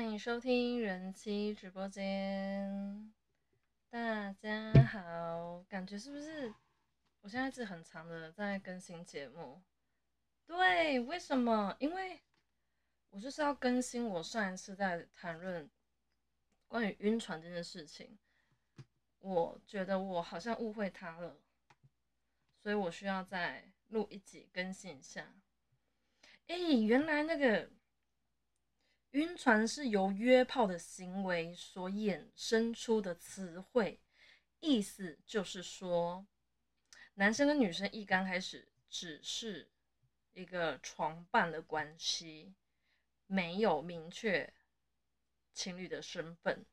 欢迎收听人妻直播间，大家好，感觉是不是？我现在是很长的在更新节目，对，为什么？因为我就是要更新我上一次在谈论关于晕船这件事情，我觉得我好像误会他了，所以我需要再录一集更新一下。哎，原来那个。晕船是由约炮的行为所衍生出的词汇，意思就是说，男生跟女生一刚开始只是一个床伴的关系，没有明确情侣的身份，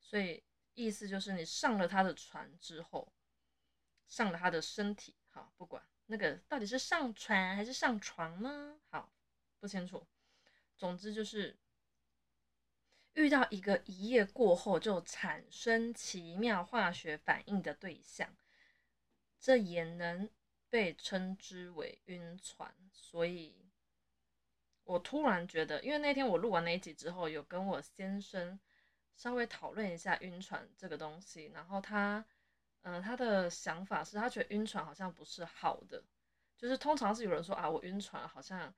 所以意思就是你上了他的船之后，上了他的身体，好，不管那个到底是上船还是上床呢？好，不清楚。总之就是遇到一个一夜过后就产生奇妙化学反应的对象，这也能被称之为晕船。所以，我突然觉得，因为那天我录完那一集之后，有跟我先生稍微讨论一下晕船这个东西，然后他，嗯，他的想法是他觉得晕船好像不是好的，就是通常是有人说啊，我晕船好像。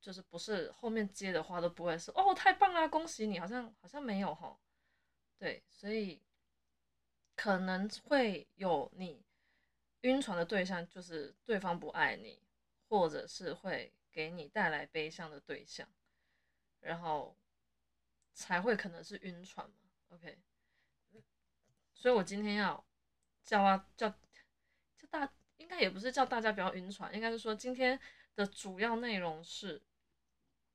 就是不是后面接的话都不会是哦太棒啦恭喜你好像好像没有哈，对，所以可能会有你晕船的对象就是对方不爱你，或者是会给你带来悲伤的对象，然后才会可能是晕船嘛，OK，所以我今天要叫啊叫叫大应该也不是叫大家不要晕船，应该是说今天的主要内容是。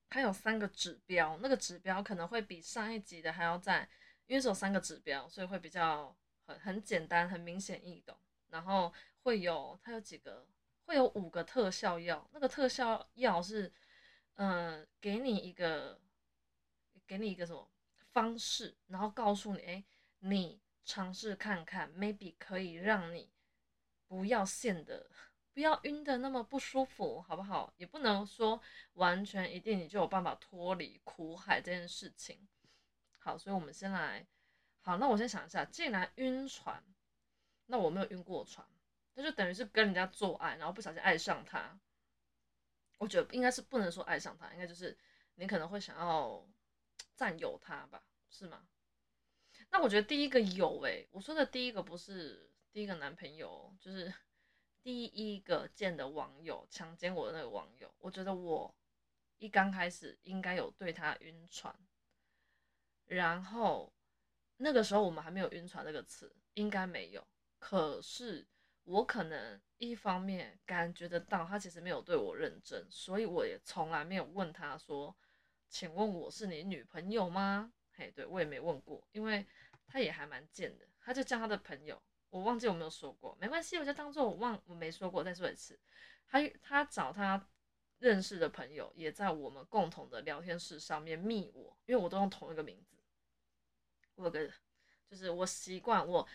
它有三个指标，那个指标可能会比上一集的还要在，因为只有三个指标，所以会比较很很简单、很明显易懂。然后会有它有几个，会有五个特效药，那个特效药是，嗯，给你一个，给你一个什么方式，然后告诉你，哎，你尝试看看，maybe 可以让你不要陷的。不要晕的那么不舒服，好不好？也不能说完全一定你就有办法脱离苦海这件事情。好，所以我们先来。好，那我先想一下，既然晕船，那我没有晕过船，那就等于是跟人家做爱，然后不小心爱上他。我觉得应该是不能说爱上他，应该就是你可能会想要 占有他吧，是吗？那我觉得第一个有诶，我说的第一个不是第一个男朋友，就是。第一个见的网友强奸我的那个网友，我觉得我一刚开始应该有对他晕船，然后那个时候我们还没有晕船这个词，应该没有。可是我可能一方面感觉得到他其实没有对我认真，所以我也从来没有问他说：“请问我是你女朋友吗？”嘿，对我也没问过，因为他也还蛮贱的，他就叫他的朋友。我忘记有没有说过，没关系，我就当做我忘我没说过，再说一次。他他找他认识的朋友，也在我们共同的聊天室上面密我，因为我都用同一个名字。我有个就是我习惯，我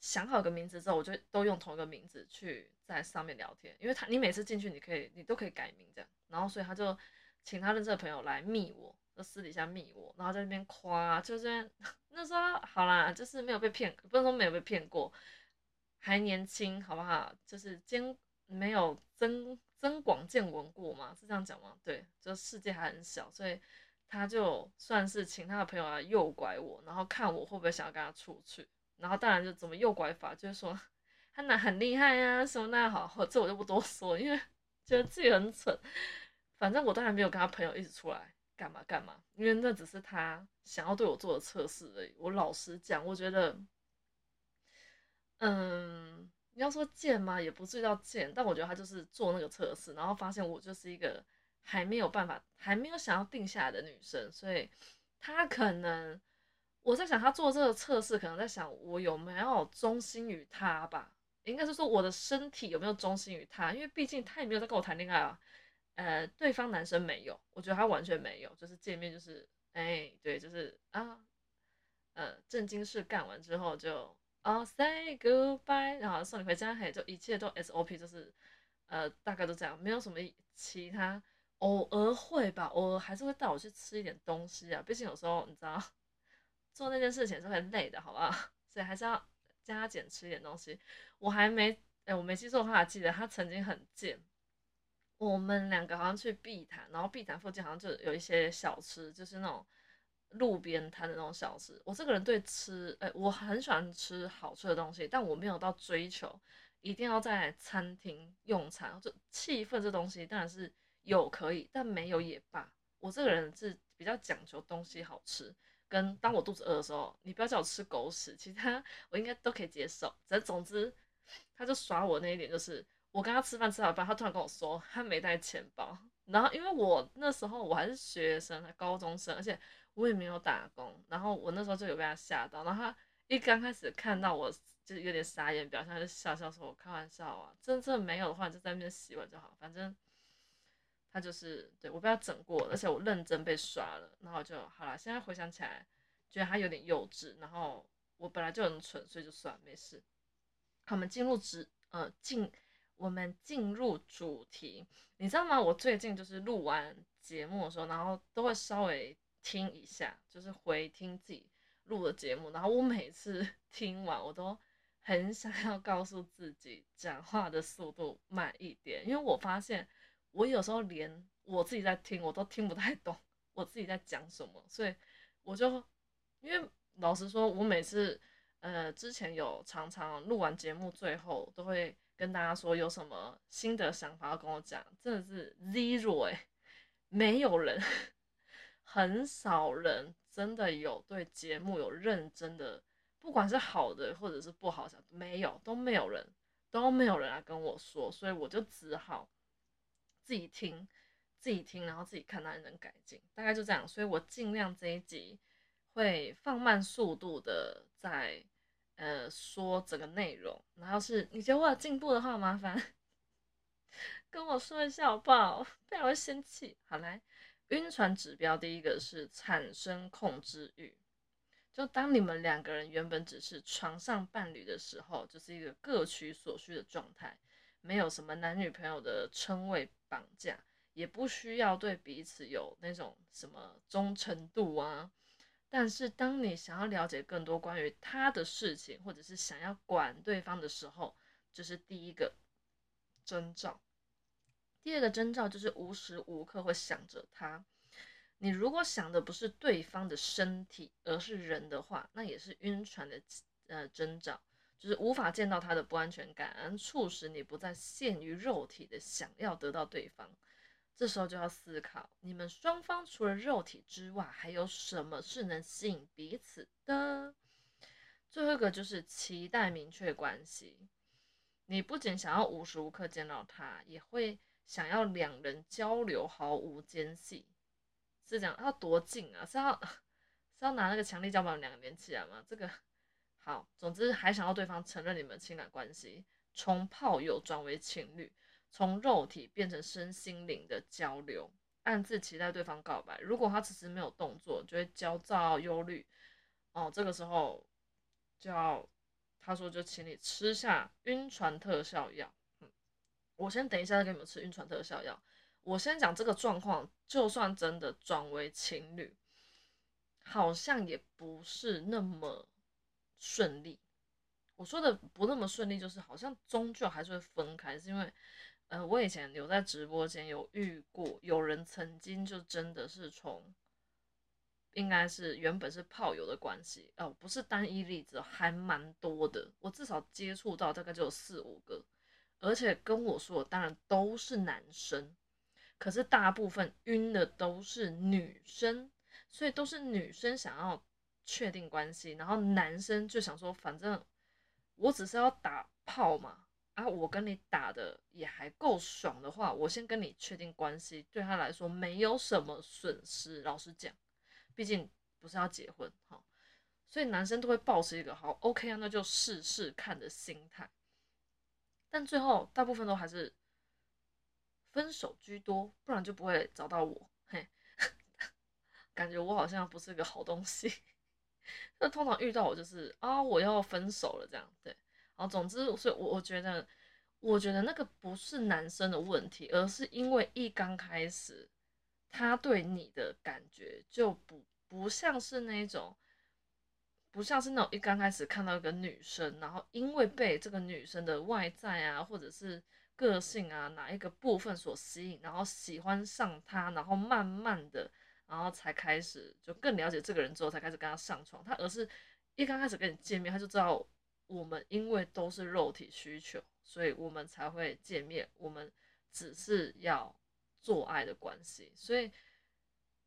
想好个名字之后，我就都用同一个名字去在上面聊天，因为他你每次进去你可以你都可以改名这样，然后所以他就请他认识的朋友来密我，就私底下密我，然后在那边夸，就是 那时候好啦，就是没有被骗，不能说没有被骗过。还年轻，好不好？就是兼没有增增广见闻过嘛，是这样讲吗？对，就世界还很小，所以他就算是请他的朋友来诱拐我，然后看我会不会想要跟他出去。然后当然就怎么诱拐法，就是说他那很厉害呀，什么那好，这我就不多说，因为 觉得自己很蠢。反正我当然没有跟他朋友一起出来干嘛干嘛，因为那只是他想要对我做的测试而已。我老实讲，我觉得。嗯，你要说贱吗？也不至于到贱，但我觉得他就是做那个测试，然后发现我就是一个还没有办法、还没有想要定下来的女生，所以他可能我在想，他做这个测试，可能在想我有没有忠心于他吧？应该是说我的身体有没有忠心于他，因为毕竟他也没有在跟我谈恋爱啊。呃，对方男生没有，我觉得他完全没有，就是见面就是，哎，对，就是啊，呃，正经事干完之后就。哦，say goodbye，然后送你回家，嘿，就一切都 SOP，就是，呃，大概都这样，没有什么其他偶尔会吧，偶尔还是会带我去吃一点东西啊。毕竟有时候你知道，做那件事情是会累的，好不好？所以还是要加减吃一点东西。我还没，哎，我没记错的话，记得他曾经很贱。我们两个好像去碧潭，然后碧潭附近好像就有一些小吃，就是那种路边摊的那种小吃。我这个人对吃，哎，我很喜欢吃好吃的东西，但我没有到追求一定要在餐厅用餐，就气氛这东西当然是。有可以，但没有也罢。我这个人是比较讲究东西好吃，跟当我肚子饿的时候，你不要叫我吃狗屎，其他 我应该都可以接受。只总之，他就耍我那一点，就是我跟他吃饭吃到一半，他突然跟我说他没带钱包。然后因为我那时候我还是学生，高中生，而且我也没有打工。然后我那时候就有被他吓到。然后他一刚开始看到我就有点傻眼表情，就笑笑说：“我开玩笑啊，真正没有的话，就在那边洗碗就好，反正。”他就是对我被他整过，而且我认真被刷了，然后就好了。现在回想起来，觉得他有点幼稚，然后我本来就很蠢，所以就算没事。好，我们进入主呃进我们进入主题，你知道吗？我最近就是录完节目的时候，然后都会稍微听一下，就是回听自己录的节目，然后我每次 听完，我都很想要告诉自己讲话的速度慢一点，因为我发现。我有时候连我自己在听，我都听不太懂我自己在讲什么，所以我就因为老实说，我每次呃之前有常常录完节目，最后都会跟大家说有什么新的想法要跟我讲，真的是 zero 哎，没有人，很少人真的有对节目有认真的，不管是好的或者是不好的，没有都没有人都没有人来跟我说，所以我就只好。自己听，自己听，然后自己看哪里能改进，大概就这样。所以我尽量这一集会放慢速度的在呃说整个内容。然后是你觉得我有进步的话，麻烦 跟我说一下好不好？不然我会生气。好来，晕船指标第一个是产生控制欲，就当你们两个人原本只是床上伴侣的时候，就是一个各取所需的状态。没有什么男女朋友的称谓绑架，也不需要对彼此有那种什么忠诚度啊。但是当你想要了解更多关于他的事情，或者是想要管对方的时候，这是第一个征兆。第二个征兆就是无时无刻会想着他。你如果想的不是对方的身体，而是人的话，那也是晕船的呃征兆。就是无法见到他的不安全感，促使你不再限于肉体的想要得到对方。这时候就要思考，你们双方除了肉体之外，还有什么是能吸引彼此的？最后一个就是期待明确关系。你不仅想要无时无刻见到他，也会想要两人交流毫无间隙。是这样要多近啊？是要是要拿那个强力胶把两个连起来吗？这个？好，总之还想要对方承认你们情感关系，从炮友转为情侣，从肉体变成身心灵的交流，暗自期待对方告白。如果他迟迟没有动作，就会焦躁忧虑。哦，这个时候就要他说就请你吃下晕船特效药。我先等一下再给你们吃晕船特效药。我先讲这个状况，就算真的转为情侣，好像也不是那么。顺利，我说的不那么顺利，就是好像终究还是会分开，是因为，呃，我以前有在直播间有遇过，有人曾经就真的是从，应该是原本是炮友的关系，哦，不是单一例子，还蛮多的，我至少接触到大概就有四五个，而且跟我说的，当然都是男生，可是大部分晕的都是女生，所以都是女生想要。确定关系，然后男生就想说，反正我只是要打炮嘛，啊，我跟你打的也还够爽的话，我先跟你确定关系，对他来说没有什么损失。老实讲，毕竟不是要结婚哈，所以男生都会保持一个好 OK 啊，那就试试看的心态。但最后大部分都还是分手居多，不然就不会找到我。嘿，感觉我好像不是个好东西。那通常遇到我就是啊，我要分手了这样，对。然后总之，所以我我觉得，我觉得那个不是男生的问题，而是因为一刚开始他对你的感觉就不不像是那种，不像是那种一刚开始看到一个女生，然后因为被这个女生的外在啊，或者是个性啊哪一个部分所吸引，然后喜欢上她，然后慢慢的，然后才开始就更了解这个人之后，才开始跟她上床。他而是一刚开始跟你见面，他就知道我们因为都是肉体需求，所以我们才会见面，我们只是要。做爱的关系，所以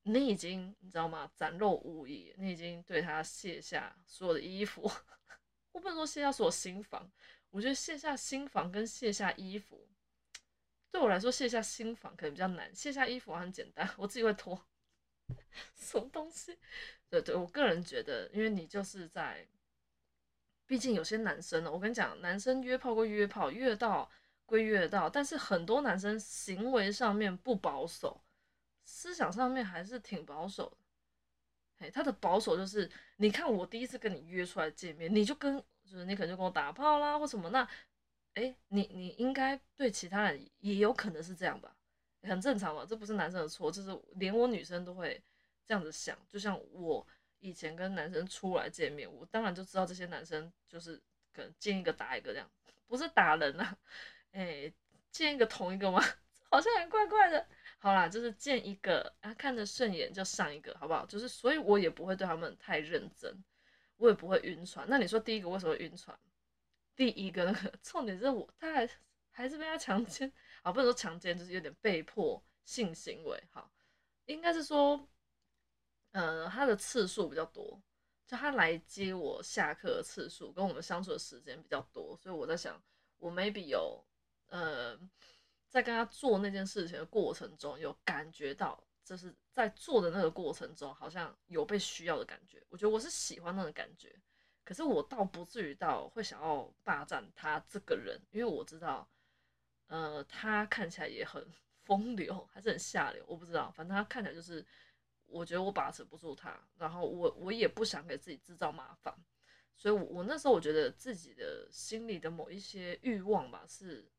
你已经你知道吗？展露无遗，你已经对他卸下所有的衣服。我不能说卸下所有心防，我觉得卸下心防跟卸下衣服，对我来说卸下心防可能比较难，卸下衣服很简单，我自己会脱。什么东西？对对，我个人觉得，因为你就是在，毕竟有些男生呢，我跟你讲，男生约炮归约炮，约到。归约到，但是很多男生行为上面不保守，思想上面还是挺保守的。嘿，他的保守就是，你看我第一次跟你约出来见面，你就跟，就是你可能就跟我打炮啦或什么，那，哎，你你应该对其他人也有可能是这样吧，很正常嘛，这不是男生的错，就是连我女生都会这样子想。就像我以前跟男生出来见面，我当然就知道这些男生就是可能见一个打一个这样，不是打人啊。哎，见一个同一个吗？好像也怪怪的。好啦，就是见一个啊，看着顺眼就上一个，好不好？就是，所以我也不会对他们太认真，我也不会晕船。那你说第一个为什么晕船？第一个那个 重点是我，他还还是被他强奸啊，不能说强奸，就是有点被迫性行为。好，应该是说，呃，他的次数比较多，就他来接我下课的次数跟我们相处的时间比较多，所以我在想，我 maybe 有。在跟他做那件事情的过程中，有感觉到，就是在做的那个过程中，好像有被需要的感觉。我觉得我是喜欢那种感觉，可是我倒不至于到会想要霸占他这个人，因为我知道，呃，他看起来也很 风流，还是很下流，我不知道，反正他看起来就是，我觉得我把持不住他，然后我我也不想给自己制造麻烦，所以，我我那时候我觉得自己的心里的某一些欲望吧，是。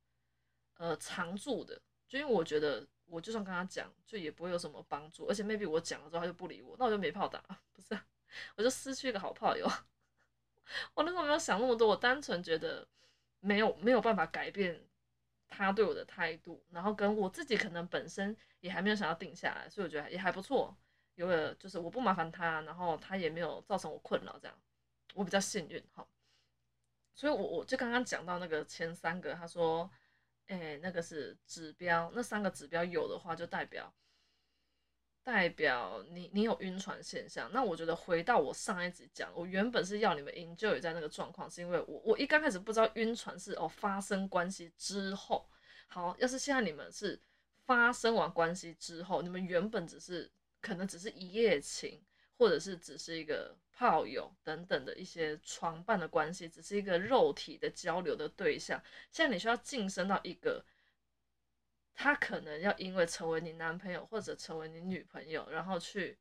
呃，常住的，就因为我觉得，我就算跟他讲，就也不会有什么帮助，而且 maybe 我讲了之后他就不理我，那我就没炮打，不是，我就失去一个好炮友。我那时候没有想那么多，我单纯觉得没有没有办法改变他对我的态度，然后跟我自己可能本身也还没有想要定下来，所以我觉得也还不错，有了就是我不麻烦他，然后他也没有造成我困扰，这样我比较幸运哈。所以我我就刚刚讲到那个前三个，他说。哎，那个是指标，那三个指标有的话，就代表代表你你有晕船现象。那我觉得回到我上一集讲，我原本是要你们 enjoy 在那个状况，是因为我我一刚开始不知道晕船是哦发生关系之后。好，要是现在你们是发生完关系之后，你们原本只是可能只是一夜情。或者是只是一个炮友等等的一些床伴的关系，只是一个肉体的交流的对象。现在你需要晋升到一个，他可能要因为成为你男朋友或者成为你女朋友，然后去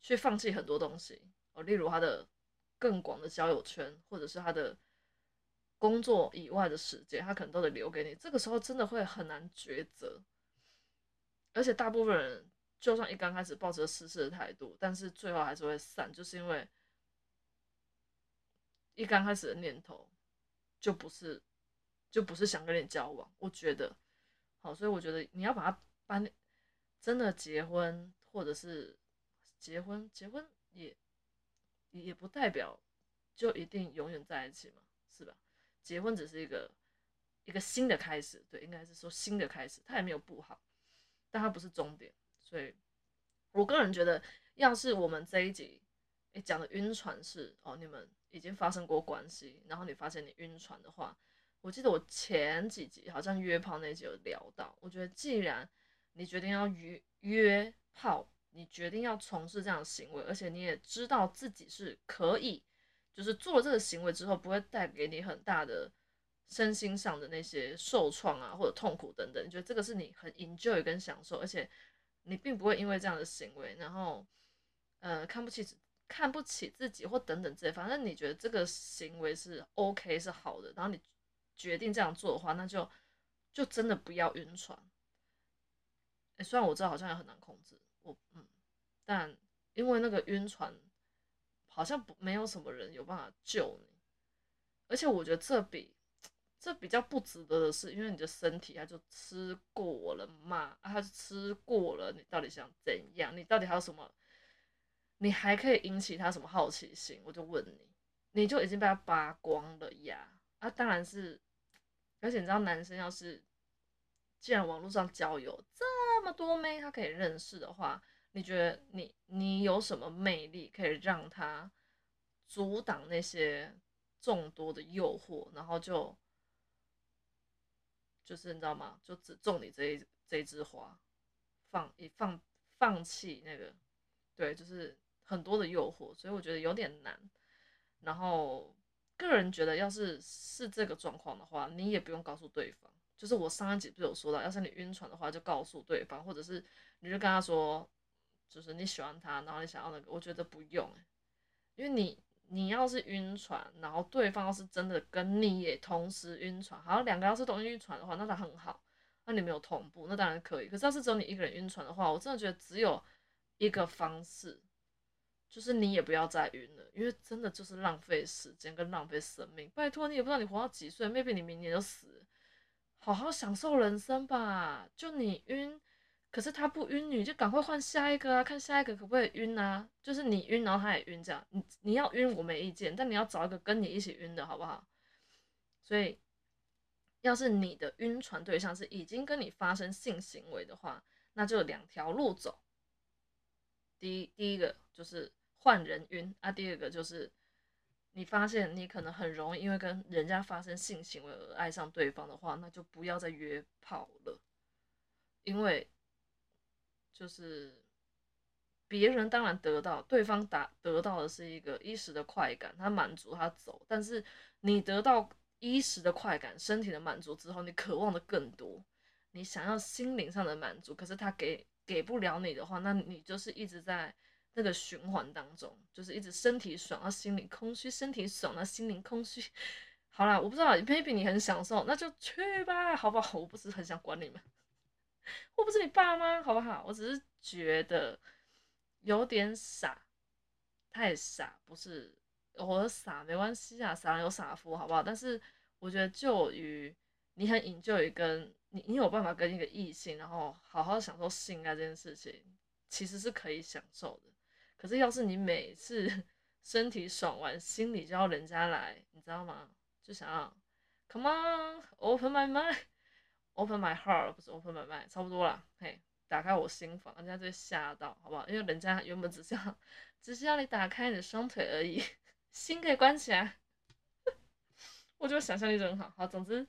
去放弃很多东西哦，例如他的更广的交友圈，或者是他的工作以外的时间，他可能都得留给你。这个时候真的会很难抉择，而且大部分人。就算一刚开始抱着试试的态度，但是最后还是会散，就是因为一刚开始的念头就不是就不是想跟你交往。我觉得好，所以我觉得你要把它搬，真的结婚或者是结婚，结婚也也不代表就一定永远在一起嘛，是吧？结婚只是一个一个新的开始，对，应该是说新的开始，它也没有不好，但它不是终点。所以，我个人觉得，要是我们这一集你讲的晕船是哦，你们已经发生过关系，然后你发现你晕船的话，我记得我前几集好像约炮那集有聊到。我觉得，既然你决定要约约炮，你决定要从事这样的行为，而且你也知道自己是可以，就是做了这个行为之后不会带给你很大的身心上的那些受创啊或者痛苦等等，你觉得这个是你很 enjoy 跟享受，而且。你并不会因为这样的行为，然后，呃，看不起看不起自己或等等这些，反正你觉得这个行为是 OK 是好的，然后你决定这样做的话，那就就真的不要晕船。虽然我知道好像也很难控制，我嗯，但因为那个晕船，好像不没有什么人有办法救你，而且我觉得这比这比较不值得的是，因为你的身体它就吃过了嘛，啊，它吃过了，你到底想怎样？你到底还有什么？你还可以引起他什么好奇心？我就问你，你就已经被他扒光了呀？啊，当然是，而且你知道，男生要是既然网络上交友这么多妹，他可以认识的话，你觉得你你有什么魅力可以让他阻挡那些众多的诱惑，然后就就是你知道吗？就只种你这一这一枝花，放一放放弃那个，对，就是。很多的诱惑，所以我觉得有点难。然后个人觉得，要是是这个状况的话，你也不用告诉对方。就是我上一集不是有说到，要是你晕船的话，就告诉对方，或者是你就跟他说，就是你喜欢他，然后你想要那个，我觉得不用因为你你要是晕船，然后对方要是真的跟你也同时晕船，好像两个要是同时晕船的话，那他很好，那你没有同步，那当然可以。可是要是只有你一个人晕船的话，我真的觉得只有一个方式。就是你也不要再晕了，因为真的就是浪费时间跟浪费生命。拜托，你也不知道你活到几岁，maybe 你明年就死，好好享受人生吧。就你晕，可是他不晕，你就赶快换下一个啊，看下一个可不可以晕啊。就是你晕，然后他也晕，这样你你要晕我没意见，但你要找一个跟你一起晕的好不好？所以，要是你的晕船对象是已经跟你发生性行为的话，那就两条路走。第一，第一个就是换人晕啊。第二个就是你发现你可能很容易因为跟人家发生性行为而爱上对方的话，那就不要再约炮了。因为就是别人当然得到对方达得到的是一个一时的快感，他满足他走，但是你得到一时的快感、身体的满足之后，你渴望的更多，你想要心灵上的满足，可是他给。给不了你的话，那你就是一直在那个循环当中，就是一直身体爽，到心灵空虚；身体爽，到心灵空虚。好啦，我不知道，maybe 你很享受，那就去吧，好不好？我不是很想管你们，我不是你爸妈，好不好？我只是觉得有点傻，太傻，不是我傻没关系啊，傻人有傻福，好不好？但是我觉得就于你很引就于跟。你你有办法跟一个异性，然后好好享受性爱这件事情，其实是可以享受的。可是要是你每次 身体爽完，心里就要人家来，你知道吗？就想要，Come on，open my mind，open my heart，不是 open my mind，差不多了。嘿，打开我心房，人家就会吓到，好不好？因为人家原本只是要，只是要你打开你的双腿而已，心可以关起来。我觉得想象力真很好。好，总之。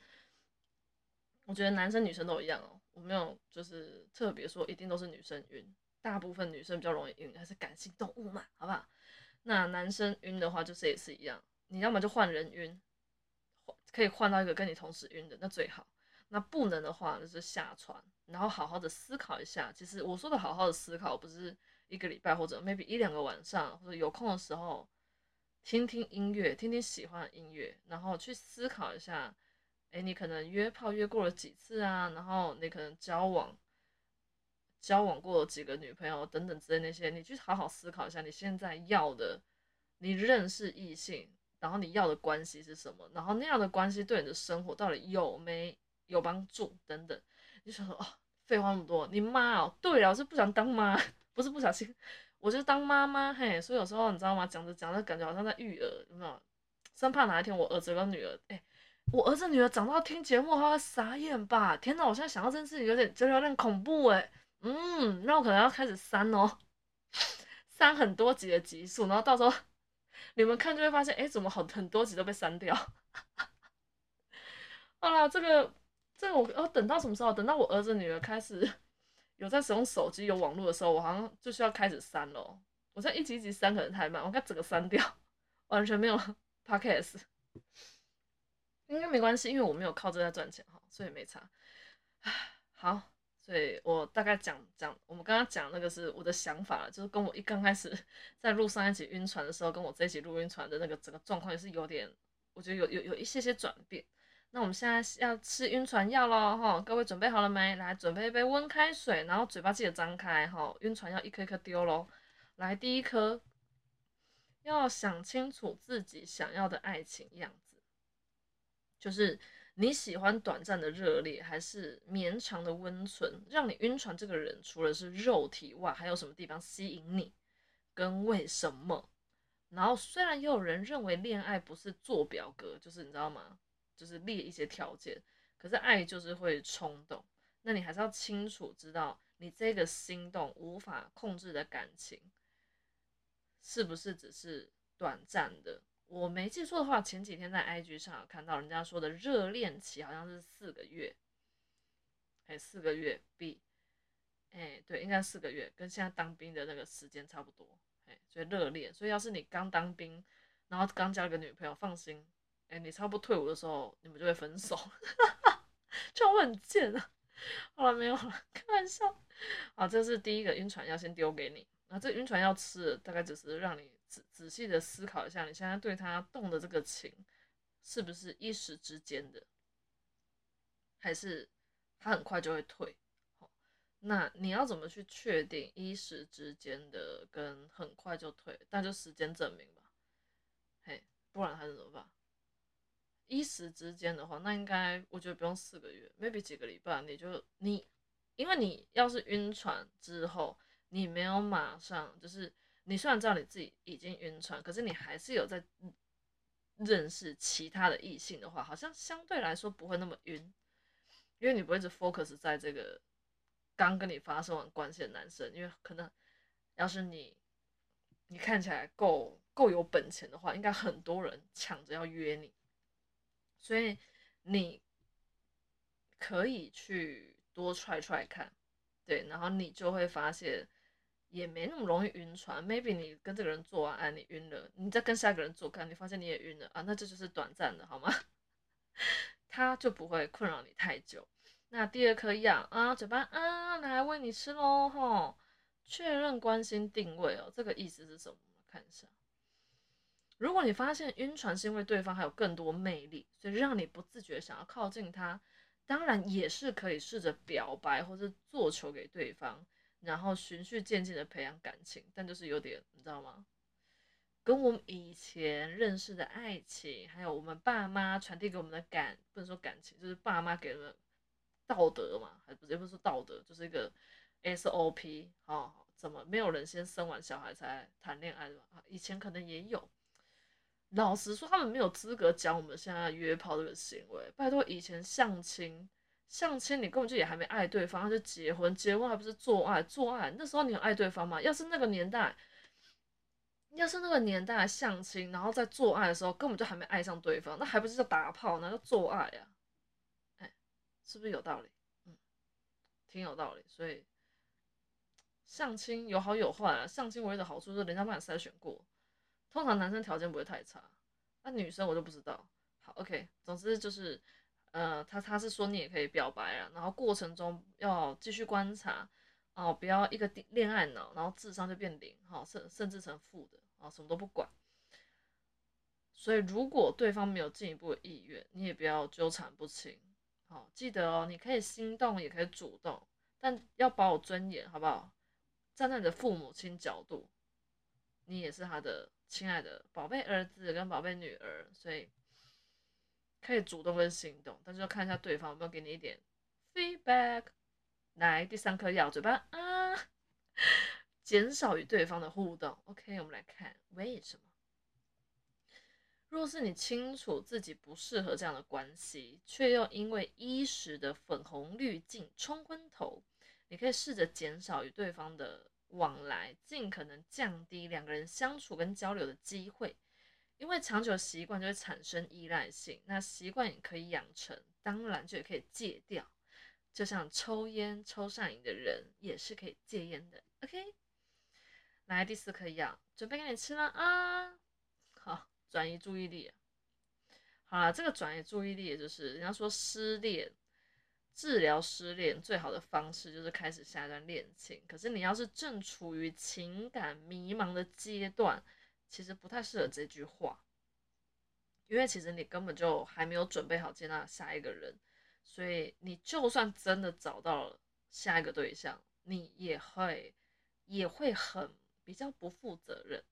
我觉得男生女生都一样哦，我没有就是特别说一定都是女生晕，大部分女生比较容易晕，还是感性动物嘛，好不好？那男生晕的话，就是也是一样，你要么就换人晕，可以换到一个跟你同时晕的，那最好。那不能的话，就是下船，然后好好的思考一下。其实我说的好好的思考，不是一个礼拜或者 maybe 一两个晚上，或者有空的时候听听音乐，听听喜欢的音乐，然后去思考一下。哎，你可能约炮约过了几次啊？然后你可能交往交往过几个女朋友等等之类那些，你去好好思考一下，你现在要的，你认识异性，然后你要的关系是什么？然后那样的关系对你的生活到底有没有帮助？等等，你想说哦，废话那么多，你妈哦，对了，我是不想当妈，不是不小心，我就当妈妈嘿。所以有时候你知道吗？讲着讲着，感觉好像在育儿，有没有？生怕哪一天我儿子跟女儿，哎。我儿子女儿长大听节目，他会傻眼吧？天哪！我现在想到这件事情，有点觉得有点恐怖哎。嗯，那我可能要开始删哦，删很多集的集数，然后到时候你们看就会发现，哎，怎么好很多集都被删掉？好啦，这个这个我要等到什么时候？等到我儿子女儿开始有在使用手机、有网络的时候，我好像就需要开始删了。我现在一集一集删可能太慢，我该整个删掉，完全没有 podcast。应该没关系，因为我没有靠这在赚钱哈，所以没差。好，所以我大概讲讲，我们刚刚讲那个是我的想法了，就是跟我一刚开始 在录上一集晕船的时候，跟我这一集录晕船的那个整个状况也是有点，我觉得有有有一些些转变。那我们现在要吃晕船药喽，哈，各位准备好了没？来，准备一杯温开水，然后嘴巴记得张开，哈，晕船药一颗一颗丢喽。来，第一颗，要想清楚自己想要的爱情样子，就是你喜欢短暂的热烈，还是绵长的温存？让你晕船这个人，除了是肉体外，还有什么地方吸引你？跟为什么？然后虽然也有人认为恋爱不是做表格，就是你知道吗？就是列一些条件，可是爱就是会冲动，那你还是要清楚知道，你这个心动无法控制的感情，是不是只是短暂的？我没记错的话，前几天在 IG 上看到人家说的热恋期好像是四个月，哎，四个月 B，，哎，对，应该四个月，跟现在当兵的那个时间差不多，哎，所以热恋，所以要是你刚当兵，然后刚交了个女朋友，放心。哎，你差不多退伍的时候，你们就会分手，这样我很贱啊！好了，没有了，开玩笑。好，这是第一个晕船药，先丢给你。那这晕船药吃，大概只是让你仔仔细的思考一下，你现在对他动的这个情，是不是一时之间的，还是他很快就会退？好，那你要怎么去确定一时之间的跟很快就退？那就时间证明吧。嘿，不然还是怎么办？一时之间的话，那应该我觉得不用四个月，maybe 几个礼拜，你就你，因为你要是晕船之后，你没有马上就是你虽然知道你自己已经晕船，可是你还是有在认识其他的异性的话，好像相对来说不会那么晕，因为你不会一直 focus 在这个刚跟你发生完关系的男生，因为可能要是你你看起来够够有本钱的话，应该很多人抢着要约你。所以你可以去多踹踹看，对，然后你就会发现也没那么容易晕船。Maybe 你跟这个人做完爱，你晕了，你再跟下一个人做看，你发现你也晕了啊，那这就是短暂的，好吗？他就不会困扰你太久。那第二颗药啊，嘴巴啊，来喂你吃喽，吼，确认关心定位哦，这个意思是什么？看一下。如果你发现晕船是因为对方还有更多魅力，所以让你不自觉想要靠近他，当然也是可以试着表白或者做球给对方，然后循序渐进的培养感情。但就是有点，你知道吗？跟我们以前认识的爱情，还有我们爸妈传递给我们的感，不能说感情，就是爸妈给的道德嘛，还不是也不是说道德，就是一个 SOP 哦。怎么没有人先生完小孩才谈恋爱的啊？以前可能也有。老实说，他们没有资格讲我们现在约炮这个行为。拜托，以前相亲，相亲你根本就也还没爱对方，就结婚，结婚还不是做爱，做爱那时候你有爱对方吗？要是那个年代，要是那个年代相亲，然后在做爱的时候根本就还没爱上对方，那还不是叫打炮，那叫做爱呀？哎，是不是有道理？嗯，挺有道理。所以相亲有好有坏啊。相亲唯一的好处是人家帮你筛选过。通常男生条件不会太差，那女生我就不知道。好，OK，总之就是，呃，他他是说你也可以表白啊，然后过程中要继续观察，哦，不要一个恋爱脑，然后智商就变零，哈，甚甚至成负的，啊，什么都不管。所以如果对方没有进一步的意愿，你也不要纠缠不清，好，记得哦，你可以心动，也可以主动，但要保有尊严，好不好？站在你的父母亲角度，你也是他的。亲爱的宝贝儿子跟宝贝女儿，所以可以主动跟行动，但是要看一下对方有没有给你一点 feedback。来，第三颗药，嘴巴啊，减少与对方的互动。OK，我们来看为什么。若是你清楚自己不适合这样的关系，却又因为一时的粉红滤镜冲昏头，你可以试着减少与对方的。往来尽可能降低两个人相处跟交流的机会，因为长久习惯就会产生依赖性。那习惯也可以养成，当然就也可以戒掉。就像抽烟抽上瘾的人也是可以戒烟的。OK，来第四颗药，准备给你吃了啊！好，转移注意力。好了，这个转移注意力也就是人家说失恋。治疗失恋最好的方式就是开始下一段恋情。可是你要是正处于情感迷茫的阶段，其实不太适合这句话。因为其实你根本就还没有准备好接纳下一个人，所以你就算真的找到了下一个对象，你也会也会很比较不负责任，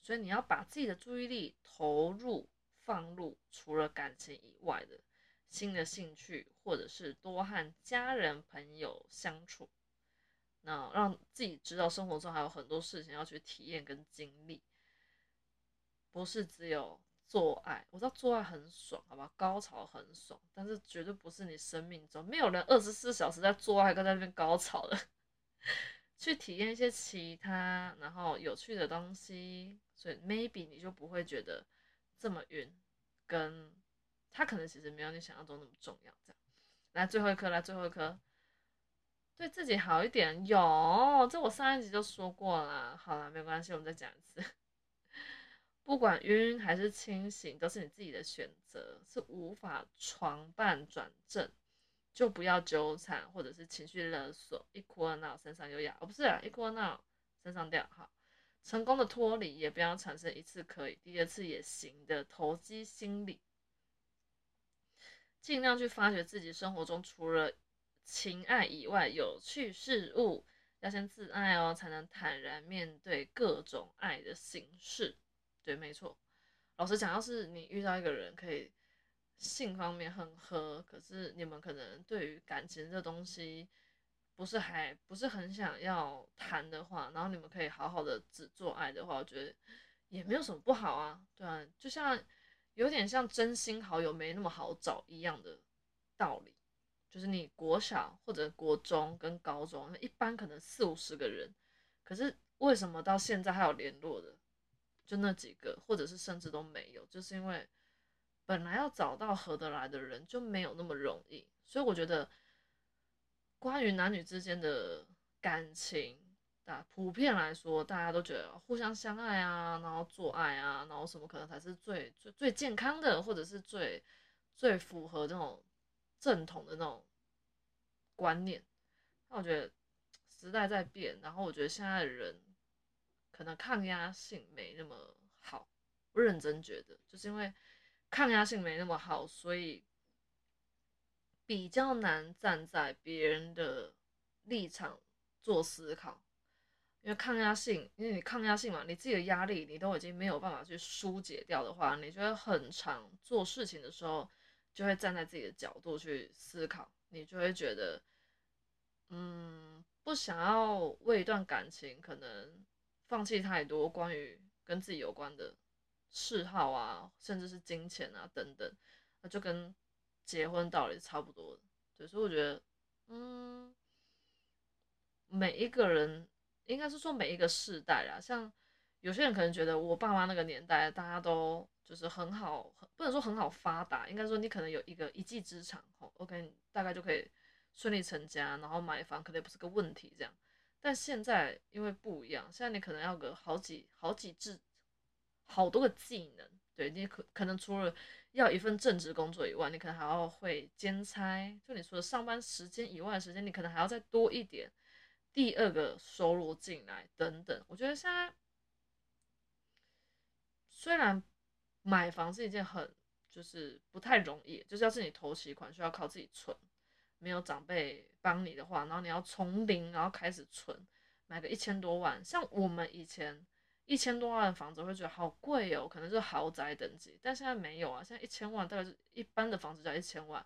所以你要把自己的注意力投入放入除了感情以外的新的兴趣，或者是多和家人朋友相处，那让自己知道生活中还有很多事情要去体验跟经历，不是只有。做爱，我知道做爱很爽，好吧，高潮很爽，但是绝对不是你生命中没有人二十四小时在做爱跟在那边高潮的。去体验一些其他然后有趣的东西，所以 maybe 你就不会觉得这么晕，跟他可能其实没有你想象中那么重要。这样，来最后一颗，来最后一颗，对自己好一点。有，这我上一集就说过了。好了，没关系，我们再讲一次。不管晕还是清醒，都是你自己的选择，是无法床伴转正，就不要纠缠，或者是情绪勒索，一哭二闹身上有痒，哦不是啊，一哭二闹身上掉，好，成功的脱离，也不要产生一次可以，第二次也行的投机心理，尽量去发掘自己生活中除了情爱以外有趣事物，要先自爱哦，才能坦然面对各种爱的形式。对，没错。老实讲，要是你遇到一个人可以性方面很合，可是你们可能对于感情这东西不是还不是很想要谈的话，然后你们可以好好的只做爱的话，我觉得也没有什么不好啊。对啊，就像有点像真心好友没那么好找一样的道理，就是你国小或者国中跟高中，一般可能四五十个人，可是为什么到现在还有联络的？就那几个，或者是甚至都没有，就是因为本来要找到合得来的人就没有那么容易，所以我觉得关于男女之间的感情，啊，普遍来说，大家都觉得互相相爱啊，然后做爱啊，然后什么可能才是最最最健康的，或者是最最符合这种正统的那种观念。那我觉得时代在变，然后我觉得现在的人。可能抗压性没那么好，我认真觉得，就是因为抗压性没那么好，所以比较难站在别人的立场做思考。因为抗压性，因为你抗压性嘛，你自己的压力你都已经没有办法去疏解掉的话，你就会很长做事情的时候就会站在自己的角度去思考，你就会觉得，嗯，不想要为一段感情可能。放弃太多关于跟自己有关的嗜好啊，甚至是金钱啊等等，那就跟结婚道理差不多的。对，所以我觉得，嗯，每一个人应该是说每一个世代啦，像有些人可能觉得我爸妈那个年代大家都就是很好，不能说很好发达，应该说你可能有一个一技之长，吼，OK，大概就可以顺利成家，然后买房可能也不是个问题，这样。但现在因为不一样，现在你可能要个好几好几智，好多个技能，对你可可能除了要一份正职工作以外，你可能还要会兼差，就你除了上班时间以外的时间，你可能还要再多一点第二个收入进来等等。我觉得现在虽然买房是一件很就是不太容易，就是要是你投期款需要靠自己存。没有长辈帮你的话，然后你要从零，然后开始存，买个一千多万。像我们以前一千多万的房子会觉得好贵哦，可能是豪宅等级，但现在没有啊。现在一千万大概是一般的房子要一千万，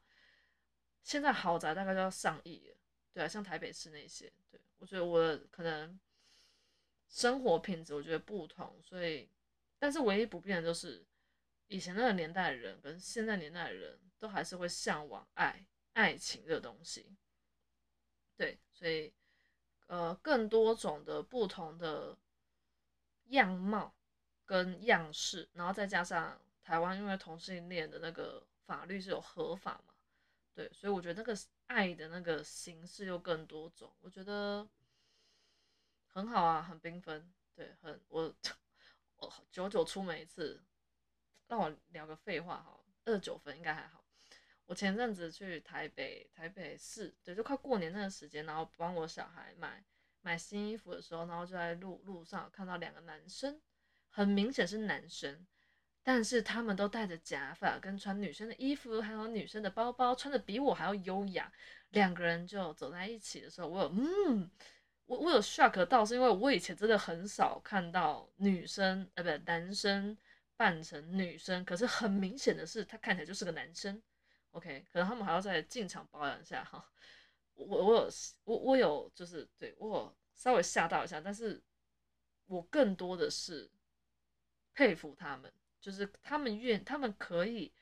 现在豪宅大概就要上亿了。对啊，像台北市那些，对我觉得我可能生活品质我觉得不同，所以但是唯一不变的就是以前那个年代的人跟现在年代的人都还是会向往爱。爱情这东西，对，所以呃，更多种的不同的样貌跟样式，然后再加上台湾因为同性恋的那个法律是有合法嘛，对，所以我觉得那个爱的那个形式又更多种，我觉得很好啊，很缤纷，对，很我我久久出门一次，让我聊个废话哈，二九分应该还好。我前阵子去台北，台北市，对，就快过年那个时间，然后帮我小孩买买新衣服的时候，然后就在路路上看到两个男生，很明显是男生，但是他们都戴着假发，跟穿女生的衣服，还有女生的包包，穿的比我还要优雅。两个人就走在一起的时候，我有嗯，我我有 shock 到，是因为我以前真的很少看到女生，呃，不，男生扮成女生，可是很明显的是，他看起来就是个男生。OK，可能他们还要再进场保养一下哈。我我有我我有就是对我稍微吓到一下，但是我更多的是佩服他们。就是他们愿，他们可以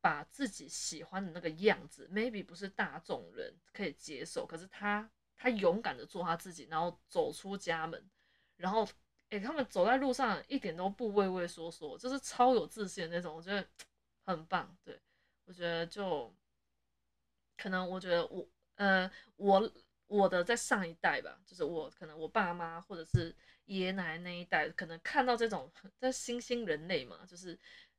把自己喜欢的那个样子，maybe 不是大众人可以接受，可是他他勇敢的做他自己，然后走出家门，然后诶，他们走在路上一点都不畏畏缩缩，就是超有自信的那种，我觉得很棒。对我觉得就可能我觉得我呃我我的在上一代吧，就是我可能我爸妈或者是。爷爷奶奶那一代可能看到这种在新兴人类嘛，就是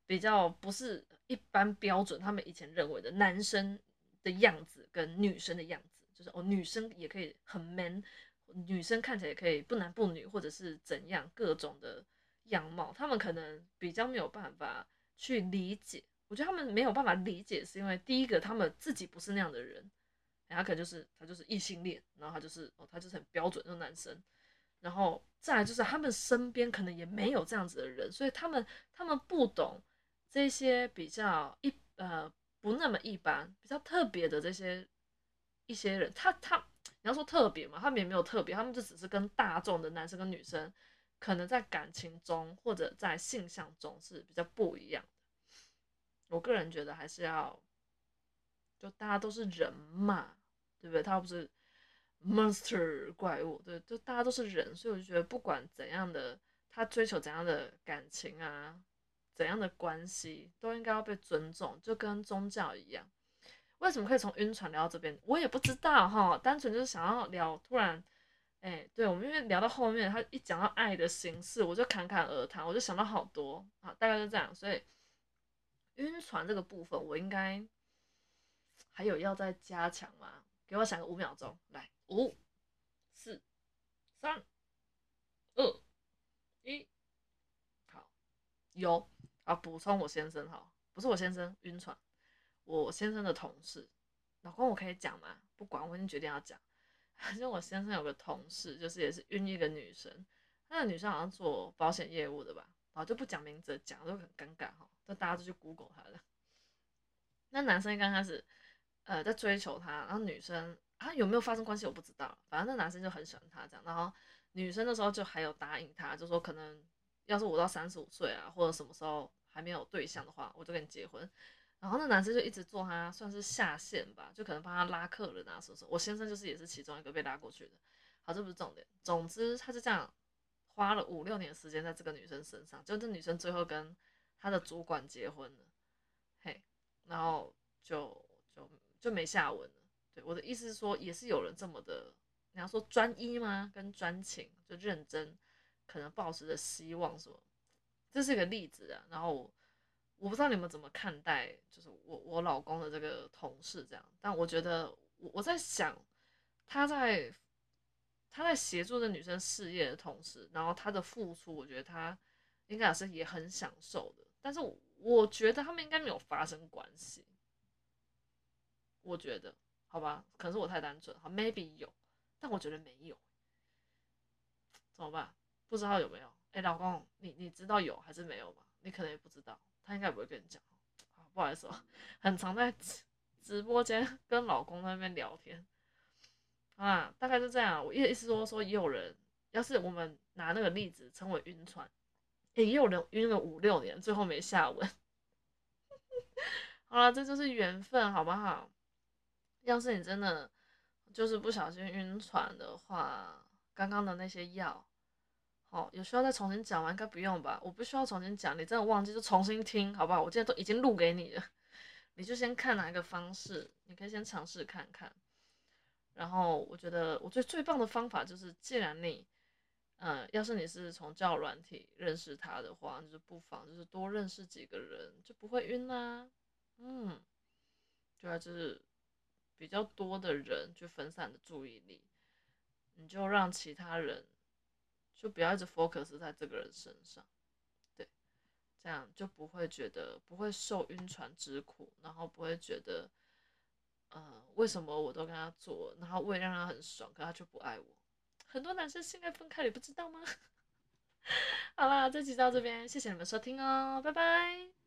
比较不是一般标准，他们以前认为的男生的样子跟女生的样子，就是哦，女生也可以很 man，女生看起来也可以不男不女，或者是怎样各种的样貌，他们可能比较没有办法去理解。我觉得他们没有办法理解，是因为第一个他们自己不是那样的人，他可能就是他就是异性恋，然后他就是哦，他就是很标准的男生。然后再来就是他们身边可能也没有这样子的人，所以他们他们不懂这些比较一呃不那么一般、比较特别的这些一些人。他他你要说特别嘛，他们也没有特别，他们就只是跟大众的男生跟女生可能在感情中或者在性向中是比较不一样。我个人觉得还是要，就大家都是人嘛，对不对？他不是。monster 怪物，对，就大家都是人，所以我就觉得不管怎样的，他追求怎样的感情啊，怎样的关系，都应该要被尊重，就跟宗教一样。为什么可以从晕船聊到这边？我也不知道哈，单纯就是想要聊。突然，哎，对我们因为聊到后面，他一讲到爱的形式，我就侃侃而谈，我就想到好多啊，大概就这样。所以晕船这个部分，我应该还有要再加强吗？给我想个五秒钟，来。五、四、三、二、一，好，有啊，补充我先生哈，不是我先生晕船，我先生的同事，老公我可以讲吗？不管，我已经决定要讲。反正我先生有个同事，就是也是晕一个女生，那个女生好像做保险业务的吧，然后就不讲名字，讲就很尴尬哈，就大家就去 Google 他了。那男生刚开始呃在追求她，然后女生。啊有没有发生关系我不知道，反正那男生就很喜欢她这样，然后女生那时候就还有答应他，就说可能要是我到三十五岁啊，或者什么时候还没有对象的话，我就跟你结婚。然后那男生就一直做他算是下线吧，就可能帮他拉客人啊什么什么。我先生就是也是其中一个被拉过去的。好，这不是重点，总之他就这样花了五六年时间在这个女生身上，就这女生最后跟她的主管结婚了，嘿，然后就就就没下文了。对。我的意思是说，也是有人这么的，你要说专一吗？跟专情就认真，可能抱持着希望什么，这是一个例子啊。然后我不知道你们怎么看待，就是我我老公的这个同事这样。但我觉得我我在想，他在他在协助这女生事业的同时，然后他的付出，我觉得他应该也是也很享受的。但是我觉得他们应该没有发生关系，我觉得。好吧，可能是我太单纯，好，maybe 有，但我觉得没有，怎么办？不知道有没有？哎，老公，你你知道有还是没有吗？你可能也不知道，他应该不会跟你讲。不好意思哦，很常在直播间跟老公那边聊天啊，大概就这样。我意思说说，也有人，要是我们拿那个例子称为晕船，也有人晕了五六年，最后没下文。好了，这就是缘分，好不好？要是你真的就是不小心晕船的话，刚刚的那些药，好，有需要再重新讲吗？应该不用吧。我不需要重新讲，你真的忘记就重新听，好不好？我今天都已经录给你了，你就先看哪一个方式，你可以先尝试看看。然后我觉得我最最棒的方法就是，既然你，嗯，要是你是从教软体认识他的话，就是不妨就是多认识几个人，就不会晕啦。嗯，对啊，就是。比较多的人去分散的注意力，你就让其他人就不要一直 focus 在这个人身上。对，这样就不会觉得不会受晕船之苦，然后不会觉得，呃，为什么我都跟他做，然后我也让他很爽，可他就不爱我。很多男生现在分开，你不知道吗？好啦，这集到这边，谢谢你们收听哦，拜拜。